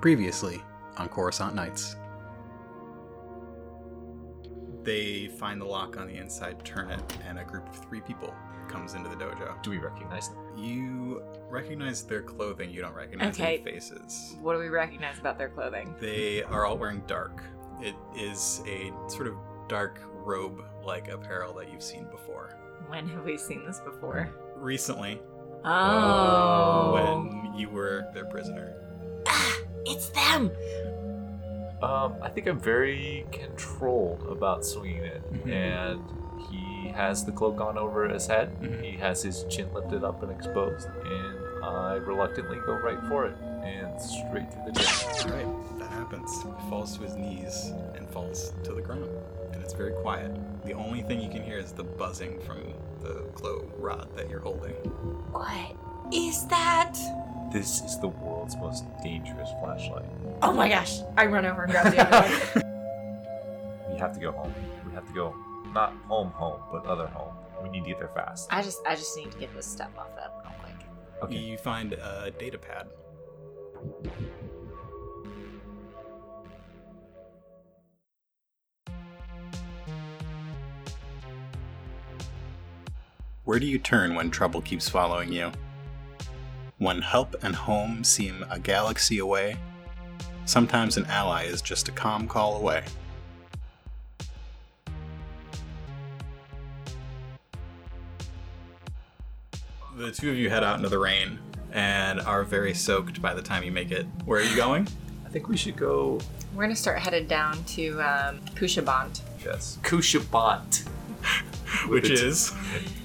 Previously on Coruscant Nights. They find the lock on the inside, turn it, and a group of three people comes into the dojo. Do we recognize them? You recognize their clothing, you don't recognize Okay. any faces. What do we recognize about their clothing? They are all wearing dark. It is a sort of dark robe like apparel that you've seen before. When have we seen this before? Recently, Oh. when you were their prisoner. It's them! Um, I think I'm very controlled about swinging it, Mhm. and he has the cloak on over his head. Mhm. He has his chin lifted up and exposed, and I reluctantly go right for it and straight through the chin. Right, that happens. He falls to his knees and falls to the ground. And it's very quiet. The only thing you can hear is the buzzing from the glow rod that you're holding. What is that? This is the world's most dangerous flashlight. Oh my gosh! I run over and grab the other one. We have to go home. We have to go, not home, home, but other home. We need to get there fast. I just, I just need to get this step off that real quick. Okay. You find a data pad. Where do you turn when trouble keeps following you? When help and home seem a galaxy away, sometimes an ally is just a calm call away. The two of you head out into the rain and are very soaked by the time you make it. Where are you going? I think we should go. We're gonna start headed down to um, Kushabant. Yes. Kushabant. Which is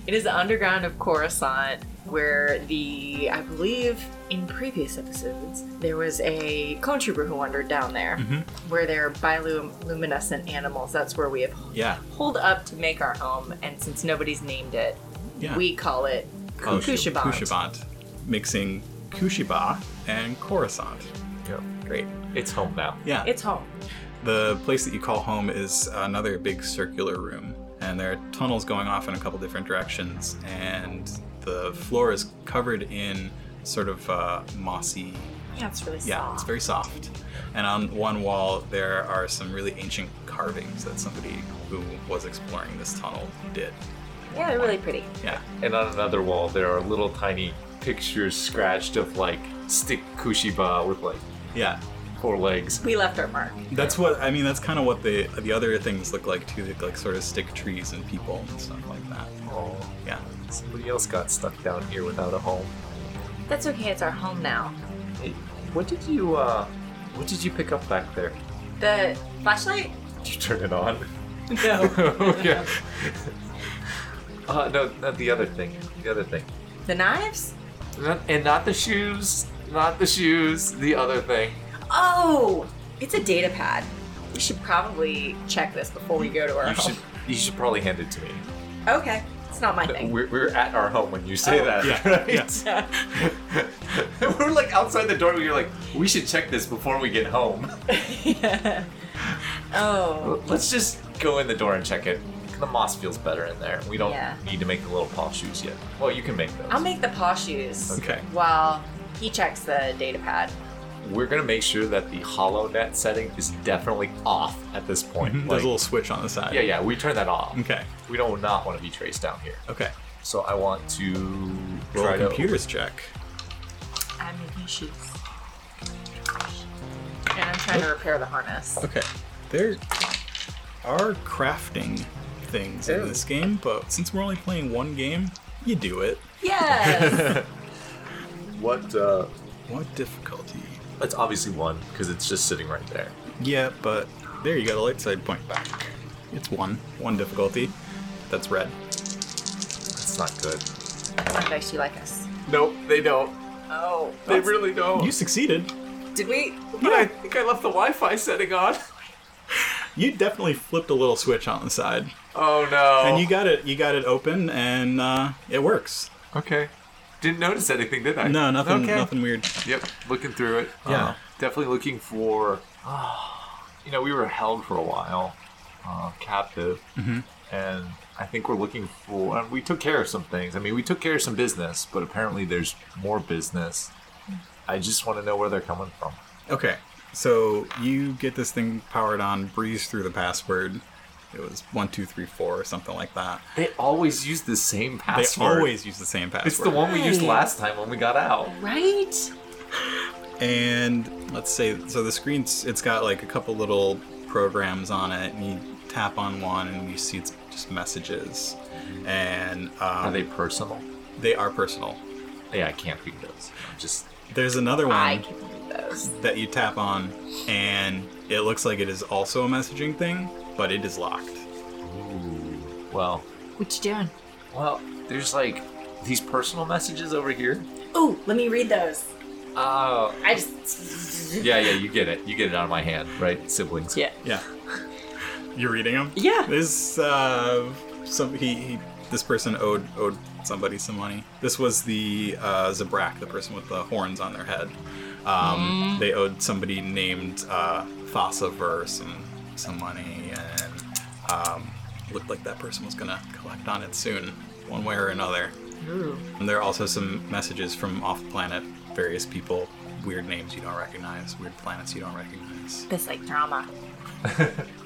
It is the underground of Coruscant, where the, I believe, in previous episodes, there was a clone trooper who wandered down there, Mhm. where there are bioluminescent animals. That's where we have yeah, pulled up to make our home, and since nobody's named it, yeah. we call it Oh, Kushabant. Kushabant, mixing Kushiba and Coruscant. Yeah. Great. It's home now. Yeah. It's home. The place that you call home is another big circular room, and there are tunnels going off in a couple different directions, and the floor is covered in sort of uh, mossy. Yeah, it's really Yeah, soft. it's very soft. And on one wall, there are some really ancient carvings that somebody who was exploring this tunnel did. Yeah, they're really pretty. Yeah. And on another wall, there are little tiny pictures scratched of like stick Kushiba with like Yeah. four legs. We left our mark. That's what I mean. That's kind of what the the other things look like too. They look like sort of stick trees and people and stuff like that. Oh, Yeah. Somebody else got stuck down here without a home. That's okay. It's our home now. Hey, what did you uh what did you pick up back there? The flashlight? Did you turn it on? No. okay. Uh, no, not the other thing. The other thing. the knives? Not, and not the shoes. Not the shoes. The other thing. Oh, it's a data pad. We should probably check this before we go to our You home. should. You should probably hand it to me. Okay, it's not my thing. We're, we're at our home when you say Oh. that, Yeah, right? we're like outside the door. We're like, we should check this before we get home. oh, Let's just go in the door and check it. The moss feels better in there. We don't Yeah. need to make the little paw shoes yet. Well, you can make those. I'll make the paw shoes Okay. while he checks the data pad. We're gonna make sure that the HoloNet setting is definitely off at this point. There's Like- a little switch on the side. yeah, yeah, we turn that off. Okay. We don't not want to be traced down here. Okay. So I want to Roll try a to computers check. I'm making shoes. And I'm trying to repair the harness. Okay. There are crafting things in this game, but since we're only playing one game, you do it. Yes! What? uh What difficulty? It's obviously one because it's just sitting right there. Yeah, but there you go. The light side point back. It's one. One difficulty. That's red. That's not good. What dice you like us? Nope, they don't. Oh. They really don't. You succeeded. Did we? but I think I left the Wi-Fi setting on. You definitely flipped a little switch on the side, Oh no. and you got it. You got it open, and uh, it works. okay? Didn't notice anything, did I? No, nothing. Okay. Nothing weird. Yep, looking through it. Yeah. Uh, definitely looking for. you know, we were held for a while, uh, captive, and I think we're looking for. And we took care of some things. I mean, we took care of some business, but apparently there's more business. I just want to know where they're coming from. Okay, so you get this thing powered on, breeze through the password. It was one two three four or something like that. They always use the same password. They always use the same password. It's the one we used last time when we got out. Right? And let's say, so the screen's it's got like a couple little programs on it, and you tap on one, and you see it's just messages, and um, Are they personal? they are personal. Yeah, I can't read those. I'm just There's another one. I can read those. that you tap on, and it looks like it is also a messaging thing, but it is locked. ooh. Well, What you doing? well, there's like these personal messages over here. Oh, let me read those. Oh, I just. yeah, yeah, you get it. You get it out of my hand, right, siblings? Yeah. Yeah. You're reading them? Yeah. This uh some he, he this person owed owed somebody some money. This was the uh Zabrak, the person with the horns on their head. Um they owed somebody named uh Thassaverse and some money and um looked like that person was gonna collect on it soon, one way or another. Ooh. And there are also some messages from off planet, various people, weird names you don't recognize, weird planets you don't recognize. This like drama.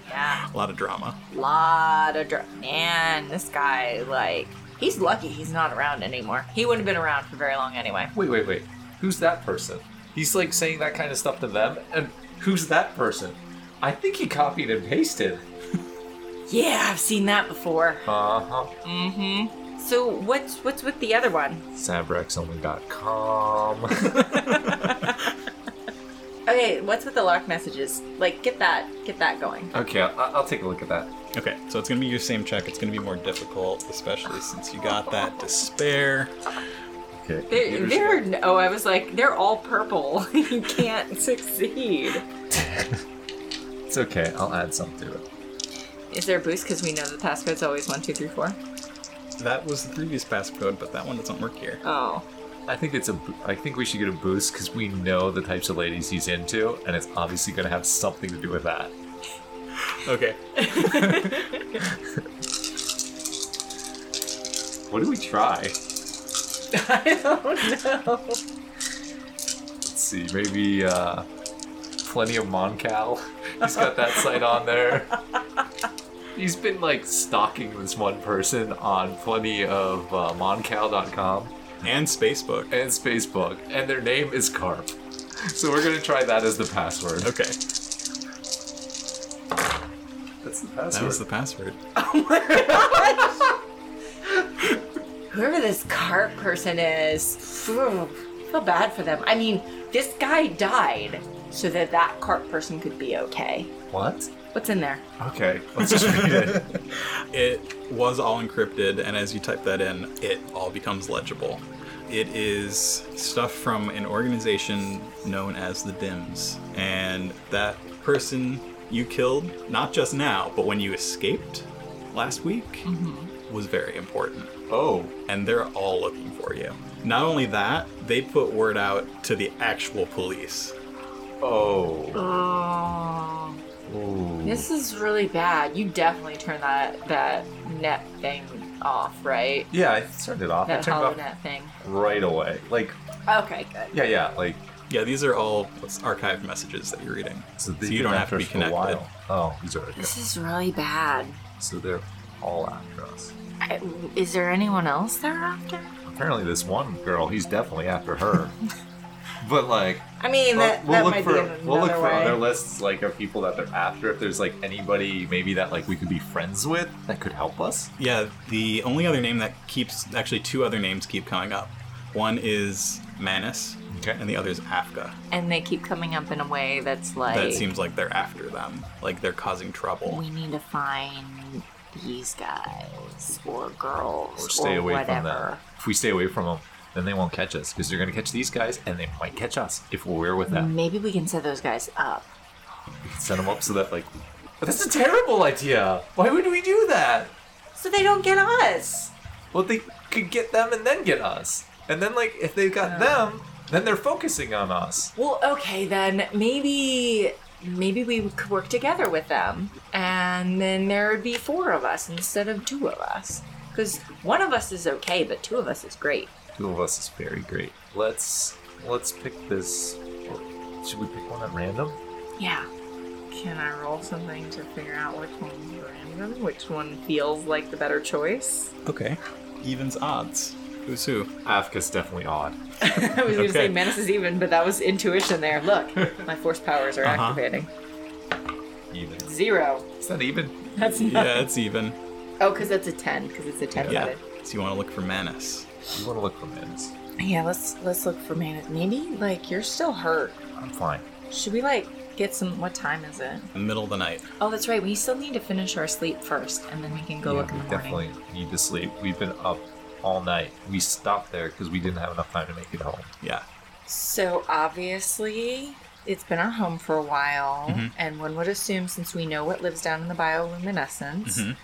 yeah. A lot of drama. Lot of drama. Man, this guy, like, he's lucky he's not around anymore. He wouldn't have been around for very long anyway. Wait, wait, wait. Who's that person? He's like saying that kind of stuff to them, and who's that person? I think he copied and pasted. Yeah, I've seen that before. Uh huh. Mm-hmm. So what's what's with the other one? ZabraksOnly.com. Okay, what's with the lock messages? Like, get that, get that going. okay, I'll, I'll take a look at that. Okay, so it's gonna be your same check. It's gonna be more difficult, especially since you got that despair. Okay. They're, they're oh, I was like, they're all purple. you can't succeed. It's okay. I'll add some to it. Is there a boost because we know the passcode's always one two three four? That was the previous passcode, but that one doesn't work here. Oh, I think it's a. bo- I think we should get a boost because we know the types of ladies he's into, and it's obviously going to have something to do with that. Okay. What do we try? I don't know. Let's see. Maybe uh, plenty of Moncal. He's got that site on there. He's been like stalking this one person on plenty of uh, Moncal.com And Spacebook. and Facebook, and their name is Carp. So we're gonna try that as the password. Okay, That's the password. that was the password. Whoever this carp person is, phew, feel bad for them. I mean, this guy died so that that cart person could be okay. What? What's in there? Okay, let's just read it. It was all encrypted, and as you type that in, it all becomes legible. It is stuff from an organization known as the DIMS, and that person you killed, not just now, but when you escaped last week, mm-hmm. was very important. Oh, and they're all looking for you. Not only that, they put word out to the actual police. oh, Oh, Ooh. this is really bad. You definitely turn that that net thing off, right? Yeah, I turned it off. I That turned hollow off net thing. right away. Like, Okay, good. yeah, yeah, like. Yeah, these are all archived messages that you're reading. So, So you don't have to be for a connected. while. Oh, these are This is really bad. so they're all after us. I, is there anyone else they're after? Apparently, this one girl, he's definitely after her. but like, I mean, well, that, we'll that look might for be another we'll look for other lists like of people that they're after. If there's like anybody maybe that like we could be friends with that could help us. Yeah, the only other name that keeps actually two other names keep coming up. One is Manus, Okay. and the other is Afka. and they keep coming up in a way that's like That seems like they're after them, like they're causing trouble. we need to find these guys or girls Or stay away whatever. from them. If we stay away from them, then they won't catch us because they're gonna catch these guys and they might catch us if we're with them. Maybe we can set those guys up. We can set them up so that like. But that's a terrible idea. Why would we do that? So they don't get us. Well, they could get them and then get us. And then, like, if they've got them, then they're focusing on us. Well, okay then. Maybe maybe we could work together with them, and then there would be four of us instead of two of us. Because one of us is okay, but two of us is great. Two of us is very great. Let's let's pick this Should we pick one at random? Yeah. Can I roll something to figure out which one's random? Which one feels like the better choice? Okay. Evens odds. Who's who? Avka's definitely odd. I was gonna say Manus is even, but that was intuition there. Look, my force powers are Uh-huh. activating. Even. Zero. Is that even? That's not. Yeah, it's even. Oh, because that's a ten. Because it's a ten Yeah. sided. So you want to look for Manus. You want to look for minutes? Yeah, let's let's look for Manus. Maybe like you're still hurt. I'm fine. Should we like get some? What time is it? The middle of the night. Oh, that's right. We still need to finish our sleep first, and then we can go Yeah, look in we the morning. definitely need to sleep. We've been up all night. We stopped there because we didn't have enough time to make it home. Yeah. So obviously, it's been our home for a while, Mm-hmm. and one would assume since we know what lives down in the bioluminescence, Mhm.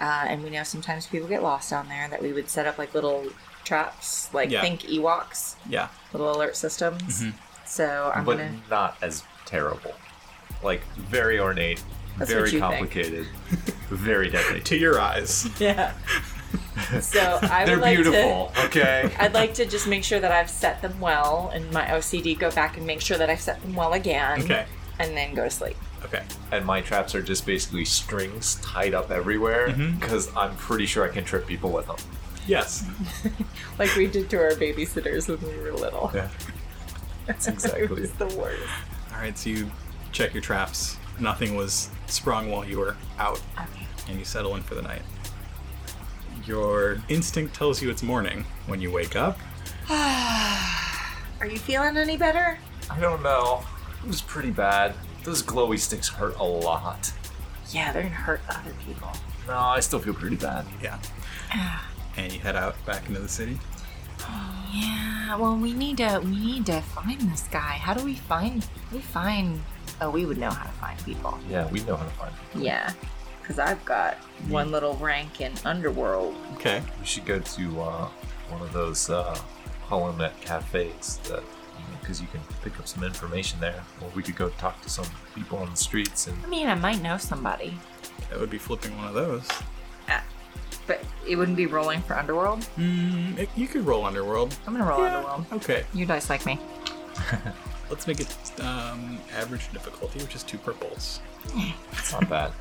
uh, and we know sometimes people get lost down there, that we would set up like little traps, like Yeah. think Ewoks, Yeah. little alert systems. Mhm. So I'm but gonna. not as terrible. Like very ornate, That's very what you think. complicated, very deadly. To your eyes. Yeah. so I They're would like to. Okay. I'd like to just make sure that I've set them well, and my OCD go back and make sure that I've set them well again. Okay. And then go to sleep. Okay. and my traps are just basically strings tied up everywhere mm-hmm. because I'm pretty sure I can trip people with them. Yes. Like we did to our babysitters when we were little. Yeah. That's exactly was it. the worst. All right. So you check your traps. Nothing was sprung while you were out, Okay. and you settle in for the night. Your instinct tells you it's morning when you wake up. Are you feeling any better? I don't know. It was pretty bad. Those glowy sticks hurt a lot. Yeah, they're gonna hurt other people. No, I still feel pretty bad. Yeah. And you head out back into the city. Yeah, well, we need to we need to find this guy. How do we find we find? Oh, we would know how to find people. Yeah, we know how to find. Them. Yeah, because I've got one little rank in Underworld. Okay. We should go to uh, one of those uh, HoloNet cafes that because you can pick up some information there. Or we could go talk to some people on the streets and I mean, I might know somebody, That would be flipping one of those. but it wouldn't be rolling for Underworld. Mm, it- you could roll Underworld. I'm gonna roll Yeah, Underworld. Okay. You dice like me. Let's make it um, average difficulty, which is two purples. it's not bad.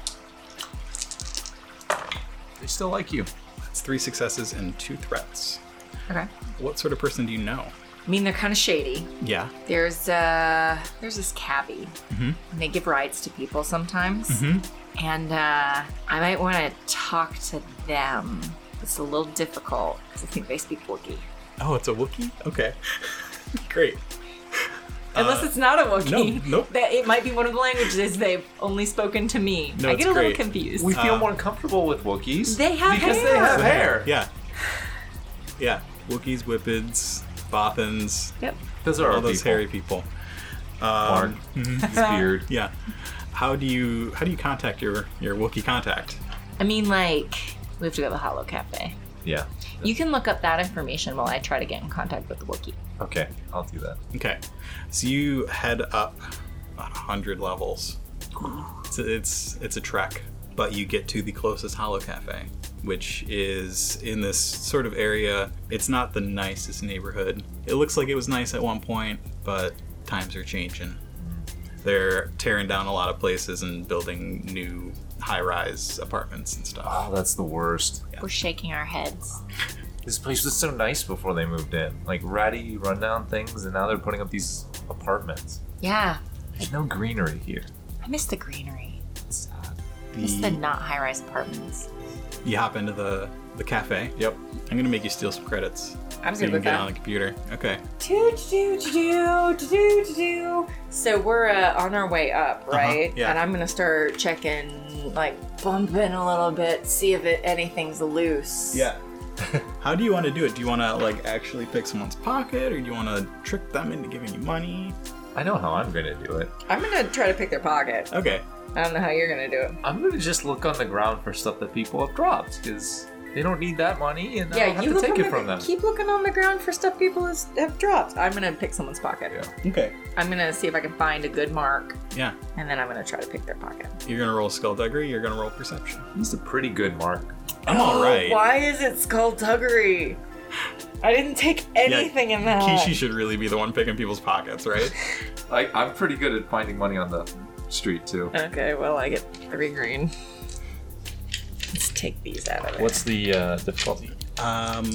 They still like you. That's three successes and two threats. Okay. What sort of person do you know? I mean, they're kind of shady. Yeah. There's uh, there's this cabbie, Mhm. and they give rides to people sometimes. Mhm. And uh, I might want to talk to them. It's a little difficult because I think they speak Wookiee. Oh, it's a Wookiee? Okay. Great. Unless Uh, it's not a Wookiee. no, nope. That it might be one of the languages they've only spoken to me. No, I it's get a great. little confused. We feel Uh, more comfortable with Wookiees. They have because they have hair. Yeah. Yeah. Wookiees, Whiphids, Bothans, yep. Those are all our those people. hairy people. Mark, Um, mhm. his beard. yeah. How do you how do you contact your your Wookiee contact? I mean, like we have to go to the Holo Cafe. Yeah. You can look up that information while I try to get in contact with the Wookiee. Okay, I'll do that. Okay, so you head up about hundred levels. It's a, it's it's a trek, but you get to the closest Holo Cafe, which is in this sort of area. It's not the nicest neighborhood. It looks like it was nice at one point, but times are changing. They're tearing down a lot of places and building new high-rise apartments and stuff. Oh, that's the worst. We're shaking our heads. This place was so nice before they moved in. Like ratty, rundown things, and now they're putting up these apartments. Yeah, There's no greenery here. I miss the greenery. It's sad. I miss the not high-rise apartments. You hop into the the cafe. Yep. I'm gonna make you steal some credits. I'm so you good can with get on the computer. Okay. Do do do do do do do. So we're uh, on our way up, right? yeah. And I'm gonna start checking, like bumping a little bit, see if it, anything's loose. How do you want to do it? Do you want to like actually pick someone's pocket, or do you want to trick them into giving you money? I know how I'm gonna do it. I'm gonna try to pick their pocket. Okay. I don't know how you're gonna do it. I'm gonna just look on the ground for stuff that people have dropped because they don't need that money, and I don't have you to take on it the- from them. Keep looking on the ground for stuff people has, have dropped. I'm gonna pick someone's pocket. Yeah. Okay. I'm gonna see if I can find a good mark, Yeah. and then I'm gonna try to pick their pocket. You're gonna roll skullduggery. You're gonna roll perception. He's a pretty good mark. I'm all right. Why is it skullduggery? I didn't take anything in that. Kishi should really be the one picking people's pockets, right? I, I'm pretty good at finding money on the street too. Okay, well, I get three green. Let's take these out of it. What's the uh, difficulty? Um,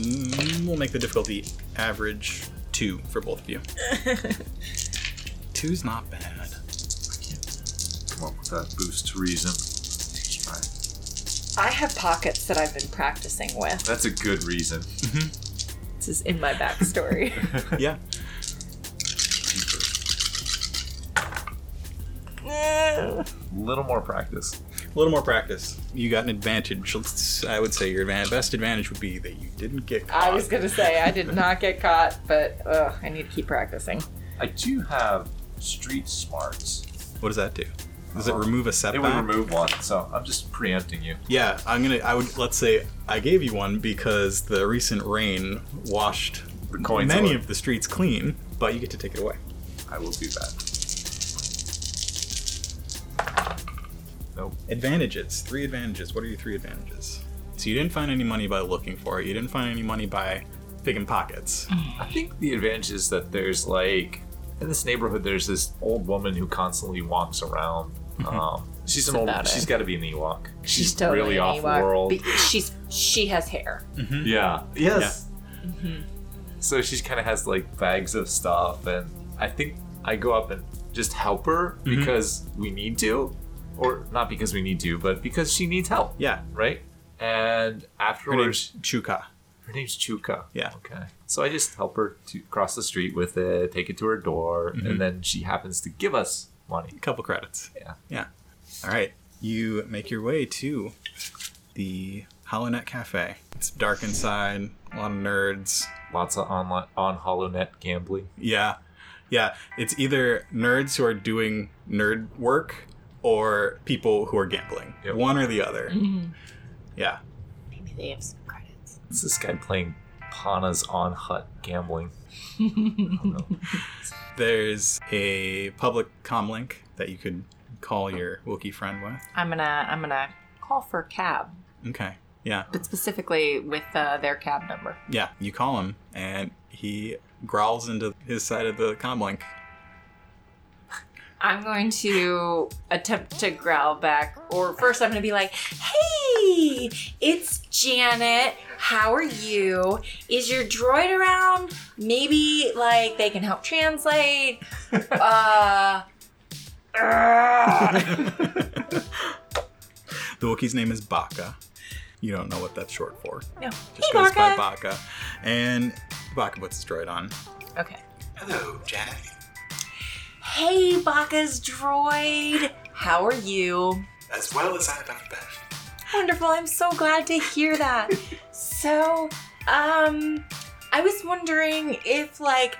we'll make the difficulty average two for both of you. Two's not bad. I can't come up with that boost to reason. Right. I have pockets that I've been practicing with. That's a good reason. Mm-hmm. This is in my backstory. Yeah. A little more practice. A little more practice. You got an advantage. Let's- I would say your advan- best advantage would be that you didn't get caught. I was gonna say I did not get caught, but ugh, I need to keep practicing. I do have street smarts. What does that do? Does it uh, remove a setback? It would remove one, so I'm just preempting you. Yeah, I'm gonna. I would. Let's say I gave you one because the recent rain washed The coins many away. of the streets clean, but you get to take it away. I will do that. Nope. Advantages. Three advantages. What are your three advantages? So you didn't find any money by looking for it. You didn't find any money by picking pockets. I think the advantage is that there's like in this neighborhood there's this old woman who constantly walks around. Mm-hmm. Um, she's an old. about it. She's got to be an Ewok. She's, totally really an off Ewok. world. Be- she's she has hair. Mm-hmm. Yeah. Yes. Mm-hmm. So she kind of has like bags of stuff, and I think I go up and just help her because we need to, or not because we need to, but because she needs help, Yeah. right? And Her afterwards, name's Chuka. her name's Chuka. Yeah. Okay. So I just help her to cross the street with it, take it to her door, and then she happens to give us money. A couple credits. Yeah. Yeah. All right. You make your way to the HoloNet Cafe. It's dark inside. A lot of nerds. Lots of online on HoloNet gambling. Yeah. Yeah. It's either nerds who are doing nerd work or people who are gambling. Yep. One or the other. Mm-hmm. Yeah. Maybe they have some credits. It's this guy playing Panas on Hut gambling. There's a public comlink that you could call your Wookiee friend with. I'm gonna I'm gonna call for a cab, Okay. Yeah. but specifically with uh, their cab number. Yeah. You call him and he growls into his side of the comlink. I'm going to attempt to growl back, or first I'm going to be like, "Hey, it's Janet. How are you? Is your droid around? Maybe like they can help translate." uh. The Wookiee's name is Baka. You don't know what that's short for. no. Just Hey, goes by Baka. And Baka puts his droid on. Okay. Hello, Janet. Hey, Baka's droid. How are you? As well as I've ever been. Wonderful. I'm so glad to hear that. so, um, I was wondering if, like,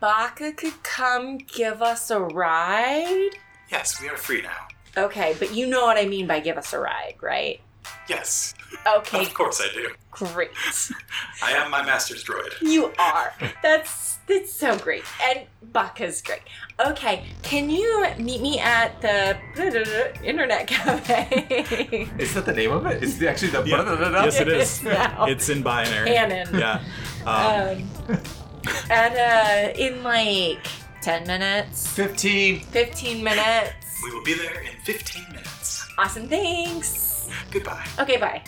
Baka could come give us a ride? Yes, we are free now. Okay, but you know what I mean by give us a ride, right? Yes, Okay, Of course I do. great. I am my master's droid. You are. That's that's so great. And Baka's great. Okay, can you meet me at the internet cafe? Is that the name of it? Is it actually the Yeah. Yes, it is. Now. It's in binary. Canon. Yeah. Um, Um, and uh, in like 10 minutes, 15. 15 minutes. we will be there in 15 minutes. Awesome, thanks. Goodbye. Okay, bye.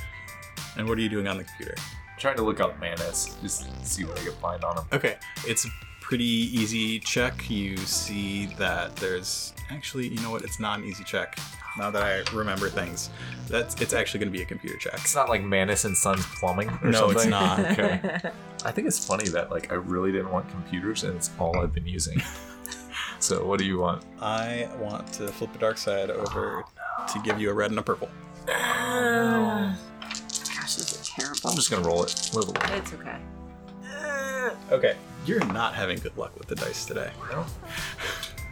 And what are you doing on the computer? trying to look up Manus, just see what I can find on him. Okay, it's a pretty easy check. You see that there's actually, you know what? It's not an easy check. Now that I remember things, that's it's actually going to be a computer check. It's not like Manus and Sons Plumbing or something. No, something. it's not. Okay. I think it's funny that like I really didn't want computers and it's all I've been using. so what do you want? I want to flip the dark side over oh, to give you a red and a purple. Gosh, this is terrible. I'm just gonna roll it. Live a It's okay. Okay, you're not having good luck with the dice today. little.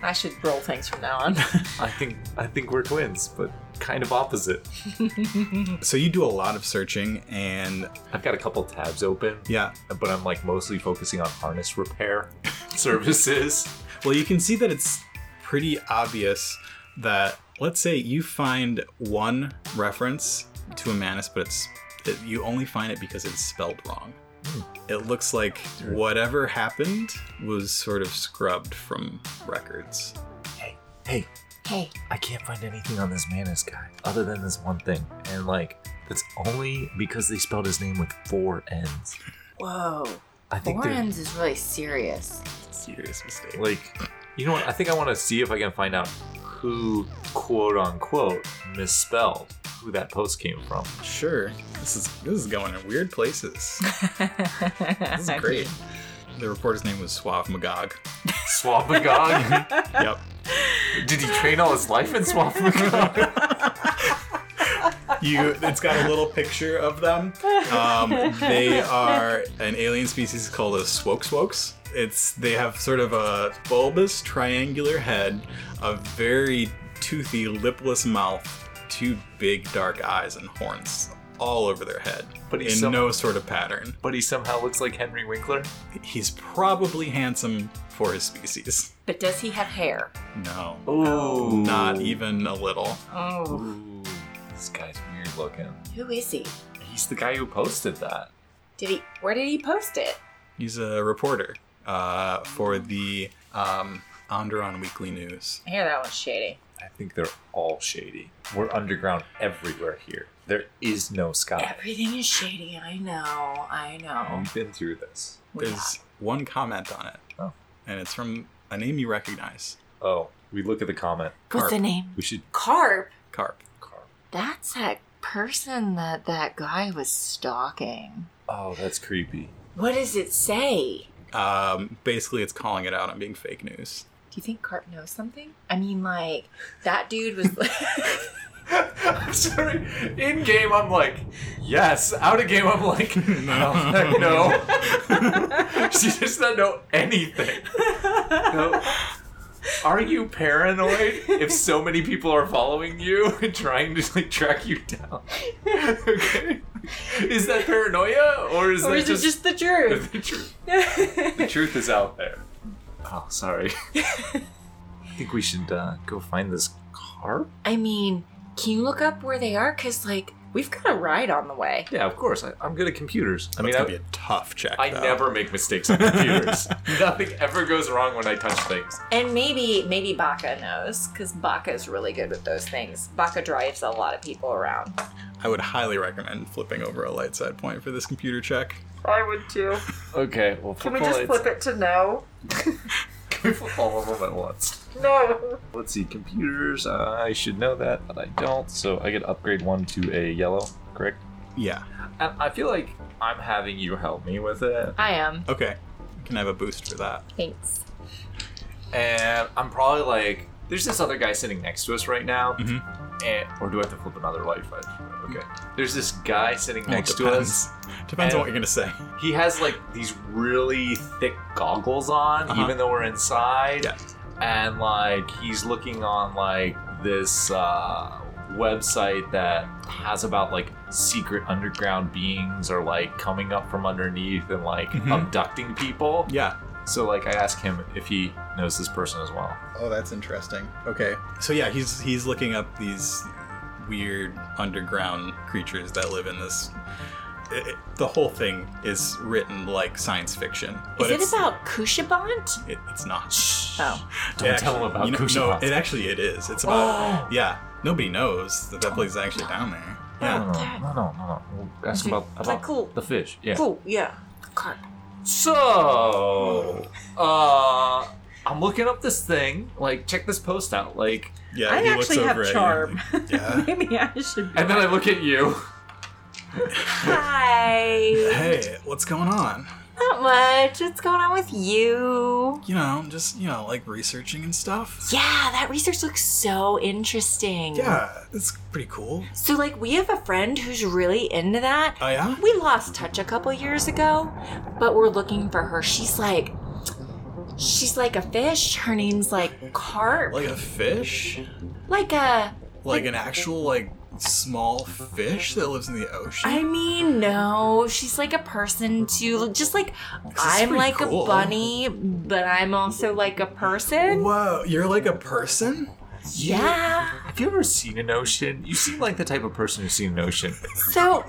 I should roll things from now on. I think I think we're twins, but kind of opposite. So you do a lot of searching, and I've got a couple tabs open, yeah, but I'm like mostly focusing on harness repair services. Well, you can see that it's pretty obvious that, let's say, you find one reference to a manus, but it's it, you only find it because it's spelled wrong. Hmm. It looks like whatever happened was sort of scrubbed from records. Hey, hey, Hey, I can't find anything on this Manus guy other than this one thing. And like, that's only because they spelled his name with four N's. whoa. I think they're Forens is really serious. Serious mistake. like, you know what? I think I want to see if I can find out who, quote unquote, misspelled who that post came from. Sure, this is this is going in weird places. This is great. The reporter's name was Suave Magog. Swapagog? Yep. Did he train all his life in Swapagog? You, it's got a little picture of them. Um, they are an alien species called a swoke swokes. It's they have sort of a bulbous triangular head, a very toothy lipless mouth, two big dark eyes and horns all over their head, But he's in some- no sort of pattern. but he somehow looks like Henry Winkler. He's probably handsome for his species. But does he have hair? No, Ooh. not even a little. Oh. Ooh, this guy's weird looking. Who is he? He's the guy who posted that. Did he? Where did he post it? He's a reporter uh, for the um, Onderon Weekly News. I hear that one's shady. I think they're all shady. We're underground everywhere here. There is no sky. Everything is shady. I know. I know. We've been through this. There's one comment on it, Oh. and it's from a name you recognize Oh, we look at the comment. What's the name? We should. Carp. Carp. Carp. That's that person that that guy was stalking. Oh, that's creepy. What does it say? Um, basically, it's calling it out on being fake news. Do you think Carp knows something? I mean, like that dude was. I'm sorry. In game, I'm like, yes. Out of game, I'm like, no. no. she does not know anything. No. Are you paranoid if so many people are following you and trying to like track you down? okay. Is that paranoia or is or that is it just, just the truth? the truth? The truth is out there. Oh, sorry. I think we should uh, go find this carp. I mean, can you look up where they are? Cause like we've got a ride on the way. Yeah, of course. I, I'm good at computers. I I mean, mean, I, gonna be a tough check. I though. never make mistakes on computers. Nothing ever goes wrong when I touch things. And maybe maybe Baka knows, because Baka is really good with those things. Baka drives a lot of people around. I would highly recommend flipping over a light side point for this computer check. I would too. Okay, well, Can we just flip it to no? Can we flip all of them at once? No. Let's see, computers. Uh, I should know that, but I don't. So I get upgrade one to a yellow, correct? Yeah. And I feel like I'm having you help me with it, I am. Okay. Can I have a boost for that? Thanks. and I'm probably like, there's this other guy sitting next to us right now, Mhm. and or do I have to flip another life? I- Okay, there's this guy sitting next to us. Depends. Depends on what you're gonna say. He has like these really thick goggles on, Uh-huh. even though we're inside. Yeah. And like he's looking on like this uh, website that has about like secret underground beings or like coming up from underneath and like Mhm. abducting people. Yeah. So like I ask him if he knows this person as well. Oh, that's interesting. Okay. So yeah, he's he's looking up these weird underground creatures that live in this. It, it- the whole thing is written like science fiction, but Is it about Kushabant? It, it's not. Oh. Don't It tell him about you know, Kushabant. No, it actually it is. It's about Oh. yeah. Nobody knows that that place is actually down there. No, Yeah. no, no, no, no, no. We'll ask Okay. about, Like, about cool. the fish. Yeah. Cool, yeah. Carp. So, uh, I'm looking up this thing. Like, check this post out. Like, Yeah. I looks actually have over at you. charm. Yeah. Maybe I should. and then I look at you. Hi. Hey, what's going on? Not much. What's going on with you? You know, just you know, like researching and stuff. Yeah, that research looks so interesting. Yeah, it's pretty cool. So, like, we have a friend who's really into that. Oh yeah. We lost touch a couple years ago, but we're looking for her. She's like, she's like a fish. Her name's like Carp. Like a fish? Like a, Like an actual like small fish that lives in the ocean? I mean, no, she's like a person too. Just like I'm like cool. a bunny, but I'm also like a person. Whoa, you're like a person? Yeah. Have you ever seen an ocean? You seem like the type of person who's seen an ocean. So,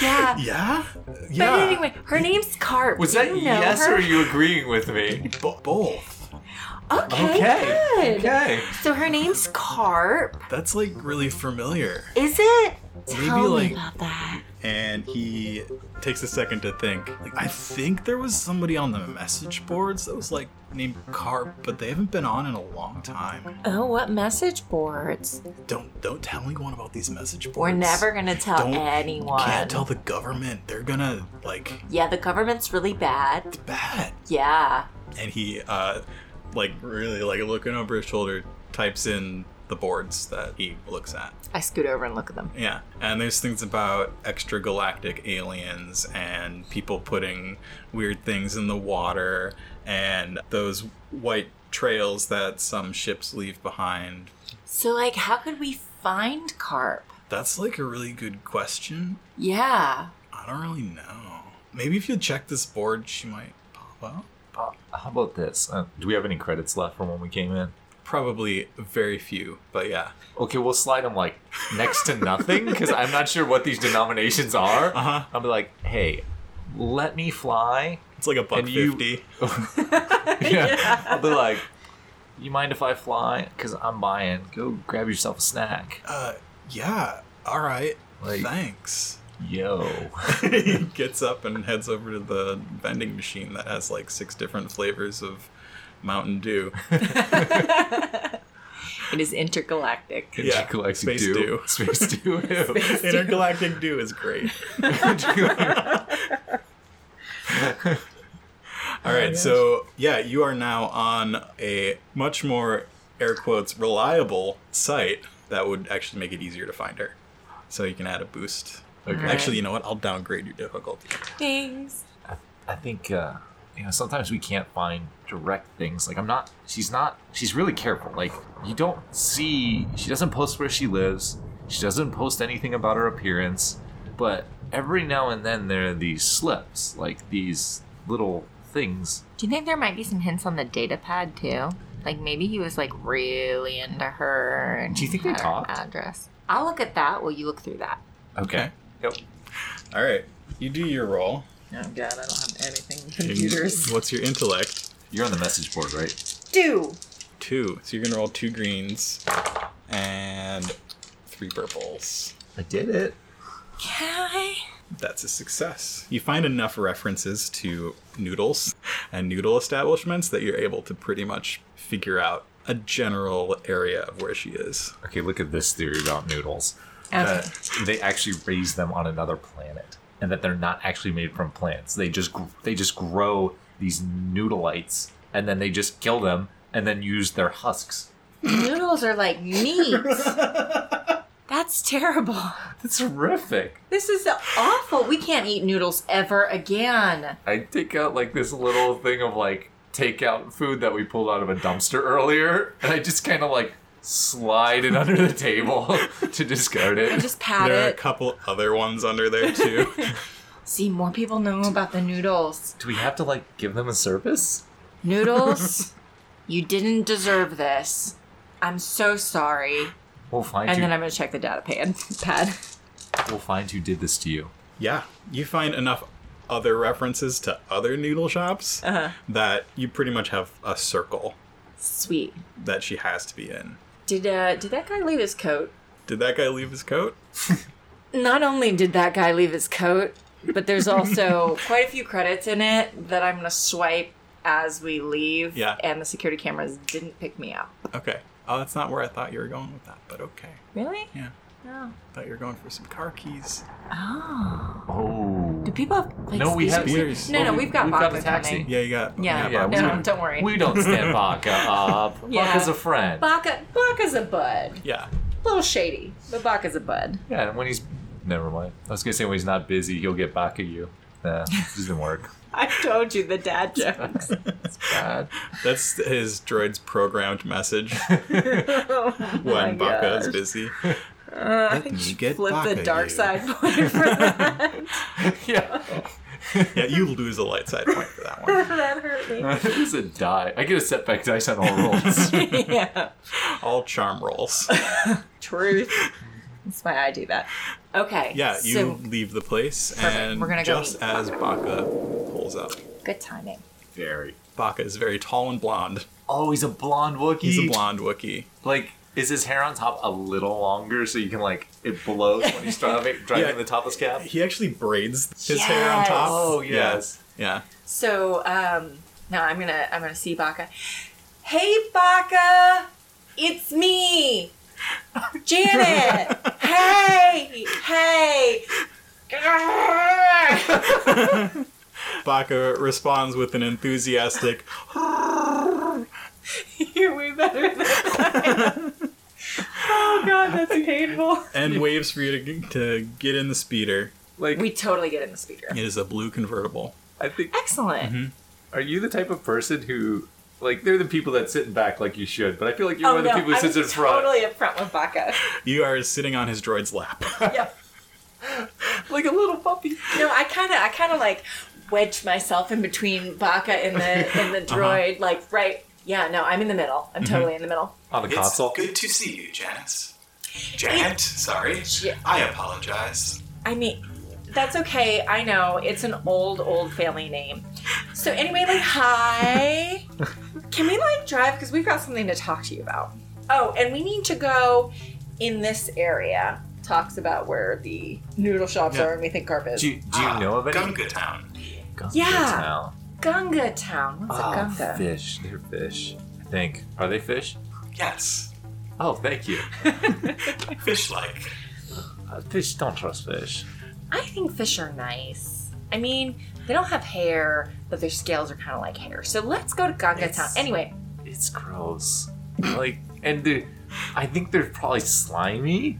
yeah. Yeah? Yeah. But anyway, her name's Carp. Was Do that you know yes her? or are you agreeing with me? Bo- both. Okay, Okay. good. Okay. So her name's Carp. That's like really familiar. Is it? Maybe, Tell like- me about that. And he takes a second to think. Like, I think there was somebody on the message boards that was like named Carp, but they haven't been on in a long time. Oh, what message boards? Don't don't tell anyone about these message boards. We're never gonna tell Don't- anyone. Can't tell the government. They're gonna like Yeah, the government's really bad. bad. Yeah. And he uh like really like looking over his shoulder types in the boards that he looks at. I scoot over and look at them. Yeah, and there's things about extragalactic aliens and people putting weird things in the water and those white trails that some ships leave behind. So, like, how could we find Carp? That's like a really good question. Yeah. I don't really know. Maybe if you check this board, she might pop up. Uh, how about this? Uh, do we have any credits left from when we came in? Probably very few, but yeah. Okay, we'll slide them like next to nothing because I'm not sure what these denominations are. Uh-huh. I'll be like, hey, let me fly. It's like a buck you- fifty. yeah. I'll be like, you mind if I fly? Because I'm buying. Go grab yourself a snack. Uh, yeah. All right. Like- Thanks. Yo. he gets up and heads over to the vending machine that has like six different flavors of Mountain Dew. It is intergalactic. Yeah, Intergalactic Space Dew. Dew. Space Dew. ew. Intergalactic Dew is great. All right, oh so yeah, you are now on a much more air quotes reliable site that would actually make it easier to find her. So you can add a boost. Okay. Actually, you know what? I'll downgrade your difficulty. Thanks. I think uh, you know sometimes we can't find direct things. Like I'm not. She's not. She's really careful. Like you don't see. She doesn't post where she lives. She doesn't post anything about her appearance. But every now and then there are these slips, like these little things. Do you think there might be some hints on the data pad too? Like maybe he was like really into her. And Do you think they had talked? Address. I'll look at that while you look through that. Okay. Yep. All right, you do your roll. Oh god, I don't have anything. And What's your intellect? You're on the message board, right? Do. Two. So you're gonna roll two greens and three purples. I did it. Can I? That's a success. You find enough references to noodles and noodle establishments that you're able to pretty much figure out a general area of where she is. Okay, look at this theory about noodles. Okay. That they actually raise them on another planet, and that they're not actually made from plants. They just they just grow these noodleites, and then they just kill them, and then use their husks. Noodles are like meat. That's terrible. That's horrific. This is awful. We can't eat noodles ever again. I take out like this little thing of like takeout food that we pulled out of a dumpster earlier, and I just kind of like slide it under the table to discard And it. just pat there are a couple other ones under there too. See, more people know about the noodles. Do we have to like give them a service? Noodles, you didn't deserve this. I'm so sorry. We'll find And who. then I'm gonna check the data pad. pad. We'll find who did this to you. yeah, you find enough other references to other noodle shops Uh-huh. that you pretty much have a circle Sweet. that she has to be in. Did uh did that guy leave his coat? Did that guy leave his coat? Not only did that guy leave his coat, but there's also quite a few credits in it that I'm gonna swipe as we leave. Yeah. And the security cameras didn't pick me up. Okay. Oh, that's not where I thought you were going with that, but okay. Really? Yeah. No. Thought you were going for some car keys. Oh. Oh. Do people have like No, we have- speakers? Spears. No, no, we've got We've got vodka taxi. coming. Yeah, you got. Yeah, you got yeah, no, don't worry. We don't stand Baka up. Yeah. Baka's a friend. Baka, Baka's a bud. Yeah. A little shady, but Baka's a bud. Yeah, and when he's never mind. I was gonna say when he's not busy, he'll get back at you. Nah, this doesn't work. I told you the dad jokes. It's bad. That's his droid's programmed message oh my when Baka is busy. Uh, I think you get flip the dark you. side point for that. yeah. Yeah, you lose a light side point for that one. that hurt me. it was a die. I get a setback dice on all rolls. yeah. All charm rolls. Truth. That's why I do that. Okay. Yeah, you So, leave the place, Perfect. and We're gonna just meet as Baka pulls up, good timing. Very. Baka is very tall and blonde. Oh, he's a blonde Wookiee. He's a blonde Wookiee. Like, is his hair on top a little longer so you can like it blows when he's driving driving Yeah. the topless cab? He actually braids his hair on top. Oh Yeah. yes. Yeah. So um now I'm gonna I'm gonna see Baka. Hey Baka! It's me! Janet! hey! Hey! Baka responds with an enthusiastic, You're way better than that. Oh god, that's painful. and waves for you to, to get in the speeder. Like We totally get in the speeder. It is a blue convertible. I think Excellent. Mm-hmm. are you the type of person who like they're the people that sit in back like you should, but I feel like you're Oh one of the people who I'm sits in front. totally up front with Baka. You are sitting on his droid's lap. yep. like a little puppy. No, I kind of, I kind of like wedge myself in between Baka and the and the droid, like right. Yeah, no, I'm in the middle. I'm mm-hmm. totally in the middle. On the console. good to see you, Janice. Janet, sorry. Ja- I apologize. I mean, that's okay. I know it's an old, old family name. So anyway, like, hi. Can we like drive because we've got something to talk to you about? Oh, and we need to go in this area. Talks about where the noodle shops Yeah. are, and we think Garp is. Do you, do you ah, know of any? Gunga Town. Gunga Yeah. Town. Gunga Town. What's a Gunga? fish. They're fish. I think. Are they fish? Yes. Oh, thank you. Fish like. Uh, fish don't trust fish. I think fish are nice. I mean, they don't have hair, but their scales are kind of like hair. So let's go to Gunga It's- Town. Anyway, It's gross. like, and they I think they're probably slimy,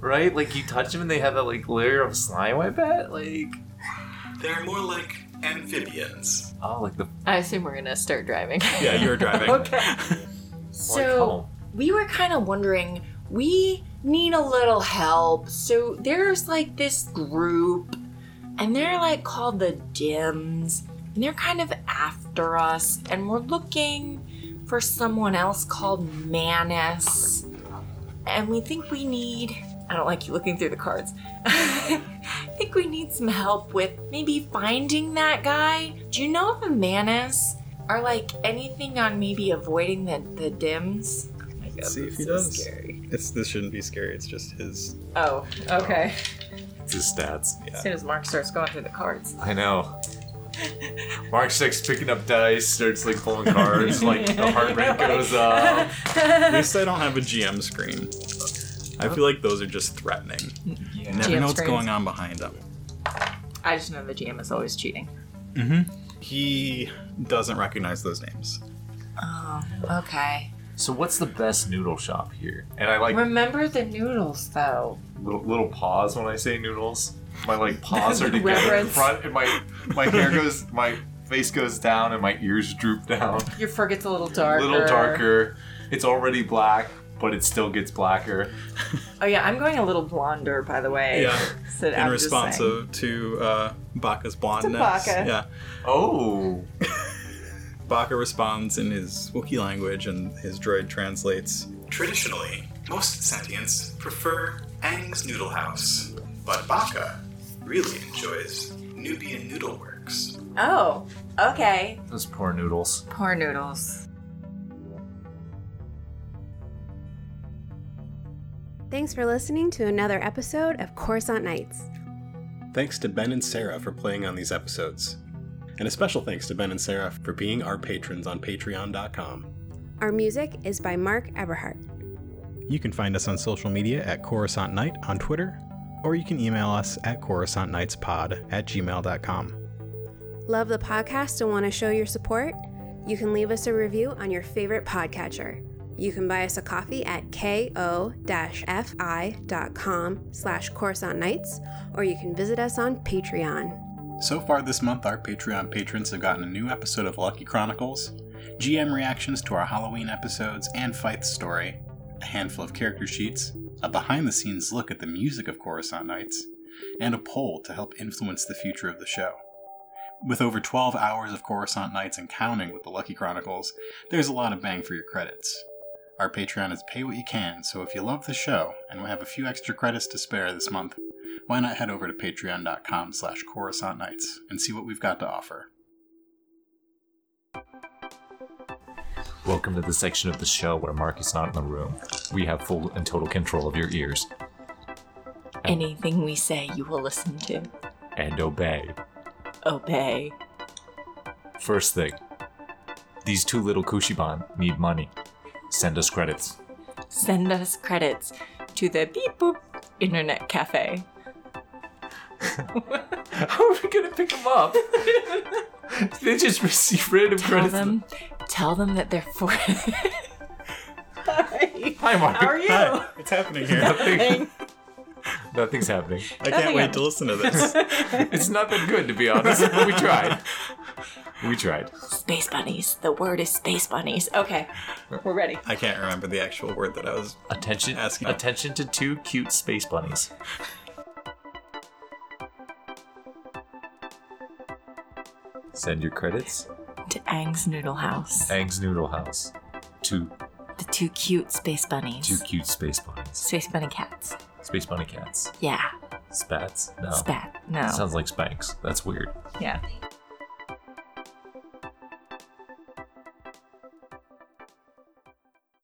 right? Like you touch them and they have that like layer of slime. I bet. Like, They're more like amphibians. oh, like the I assume we're gonna start driving. Yeah, you're driving. okay. So we were kind of wondering. We need a little help. So there's like this group, and they're like called the Dims, and they're kind of after us, and we're looking for someone else called Manus, and we think we need. I don't like you looking through the cards. I think we need some help with maybe finding that guy. Do you know if a man is? Or like anything on maybe avoiding the, the dims? Oh my god, See if he so does. scary. It's this shouldn't be scary. It's just his. Oh, okay. It's his stats. Yeah. As soon as Mark starts going through the cards. I know. Mark starts picking up dice, starts like pulling cards, like the heart rate goes up. At least I don't have a GM screen. I feel like those are just threatening. You never GM know what's screens. going on behind them. I just know the GM is always cheating. Mm-hmm. He doesn't recognize those names. Oh, okay. So what's the best noodle shop here? And I like Remember the noodles though. little, little pause when I say noodles. My like paws are The together in reverence. front, and my my hair goes, my face goes down, and my ears droop down. Your fur gets a little darker. A darker. little darker. It's already black, but it still gets blacker. Oh yeah, I'm going a little blonder by the way. Yeah. So In I'm just response saying. of, to uh, Baka's blondness. Baka. Yeah. Oh, Baka responds in his Wookiee language, and his droid translates. Traditionally, most sentients prefer Aang's Noodle House, but Baka really enjoys Nubian Noodle Works. Oh, okay. those poor noodles. Poor noodles. Thanks for listening to another episode of Coruscant Nights. Thanks to Ben and Sarah for playing on these episodes. And a special thanks to Ben and Sarah for being our patrons on patreon.com. Our music is by Mark Eberhardt. You can find us on social media at Coruscant Night on Twitter, or you can email us at coruscantnightspod at gmail.com. Love the podcast and want to show your support? You can leave us a review on your favorite podcatcher. You can buy us a coffee at ko-fi.com slash Coruscant Nights, or you can visit us on Patreon. So far this month, our Patreon patrons have gotten a new episode of Lucky Chronicles, GM reactions to our Halloween episodes and Fight Story, a handful of character sheets, a behind the scenes look at the music of Coruscant Nights, and a poll to help influence the future of the show. With over 12 hours of Coruscant nights and counting with the Lucky Chronicles, there's a lot of bang for your credits. Our Patreon is pay what you can, so if you love the show and we have a few extra credits to spare this month, why not head over to patreon.com slash Coruscant Nights and see what we've got to offer. Welcome to the section of the show where Mark is not in the room. We have full and total control of your ears Anything we say, you will listen to. and obey. Obey. First thing, these two little Kushiban need money. Send us credits. Send us credits to the beep boop internet cafe. How are we gonna pick them up? they just receive random Tell credits. them, tell them that they're for. Hi. Hi, Mark. How are you? Hi, what's happening here? Nothing. Nothing's happening. I can't Nothing wait to listen to this. It's not that good, to be honest. we tried. We tried. Space bunnies. The word is space bunnies. Okay, we're ready. I can't remember the actual word that I was. Attention, Asking. attention to two cute space bunnies. Send your credits. To Ang's Noodle House. Ang's Noodle House. Two, The two cute space bunnies. two cute space bunnies. Space bunny cats. Space bunny cats. Yeah. Spats? No. Spat. No. Sounds like Spanx. That's weird. yeah.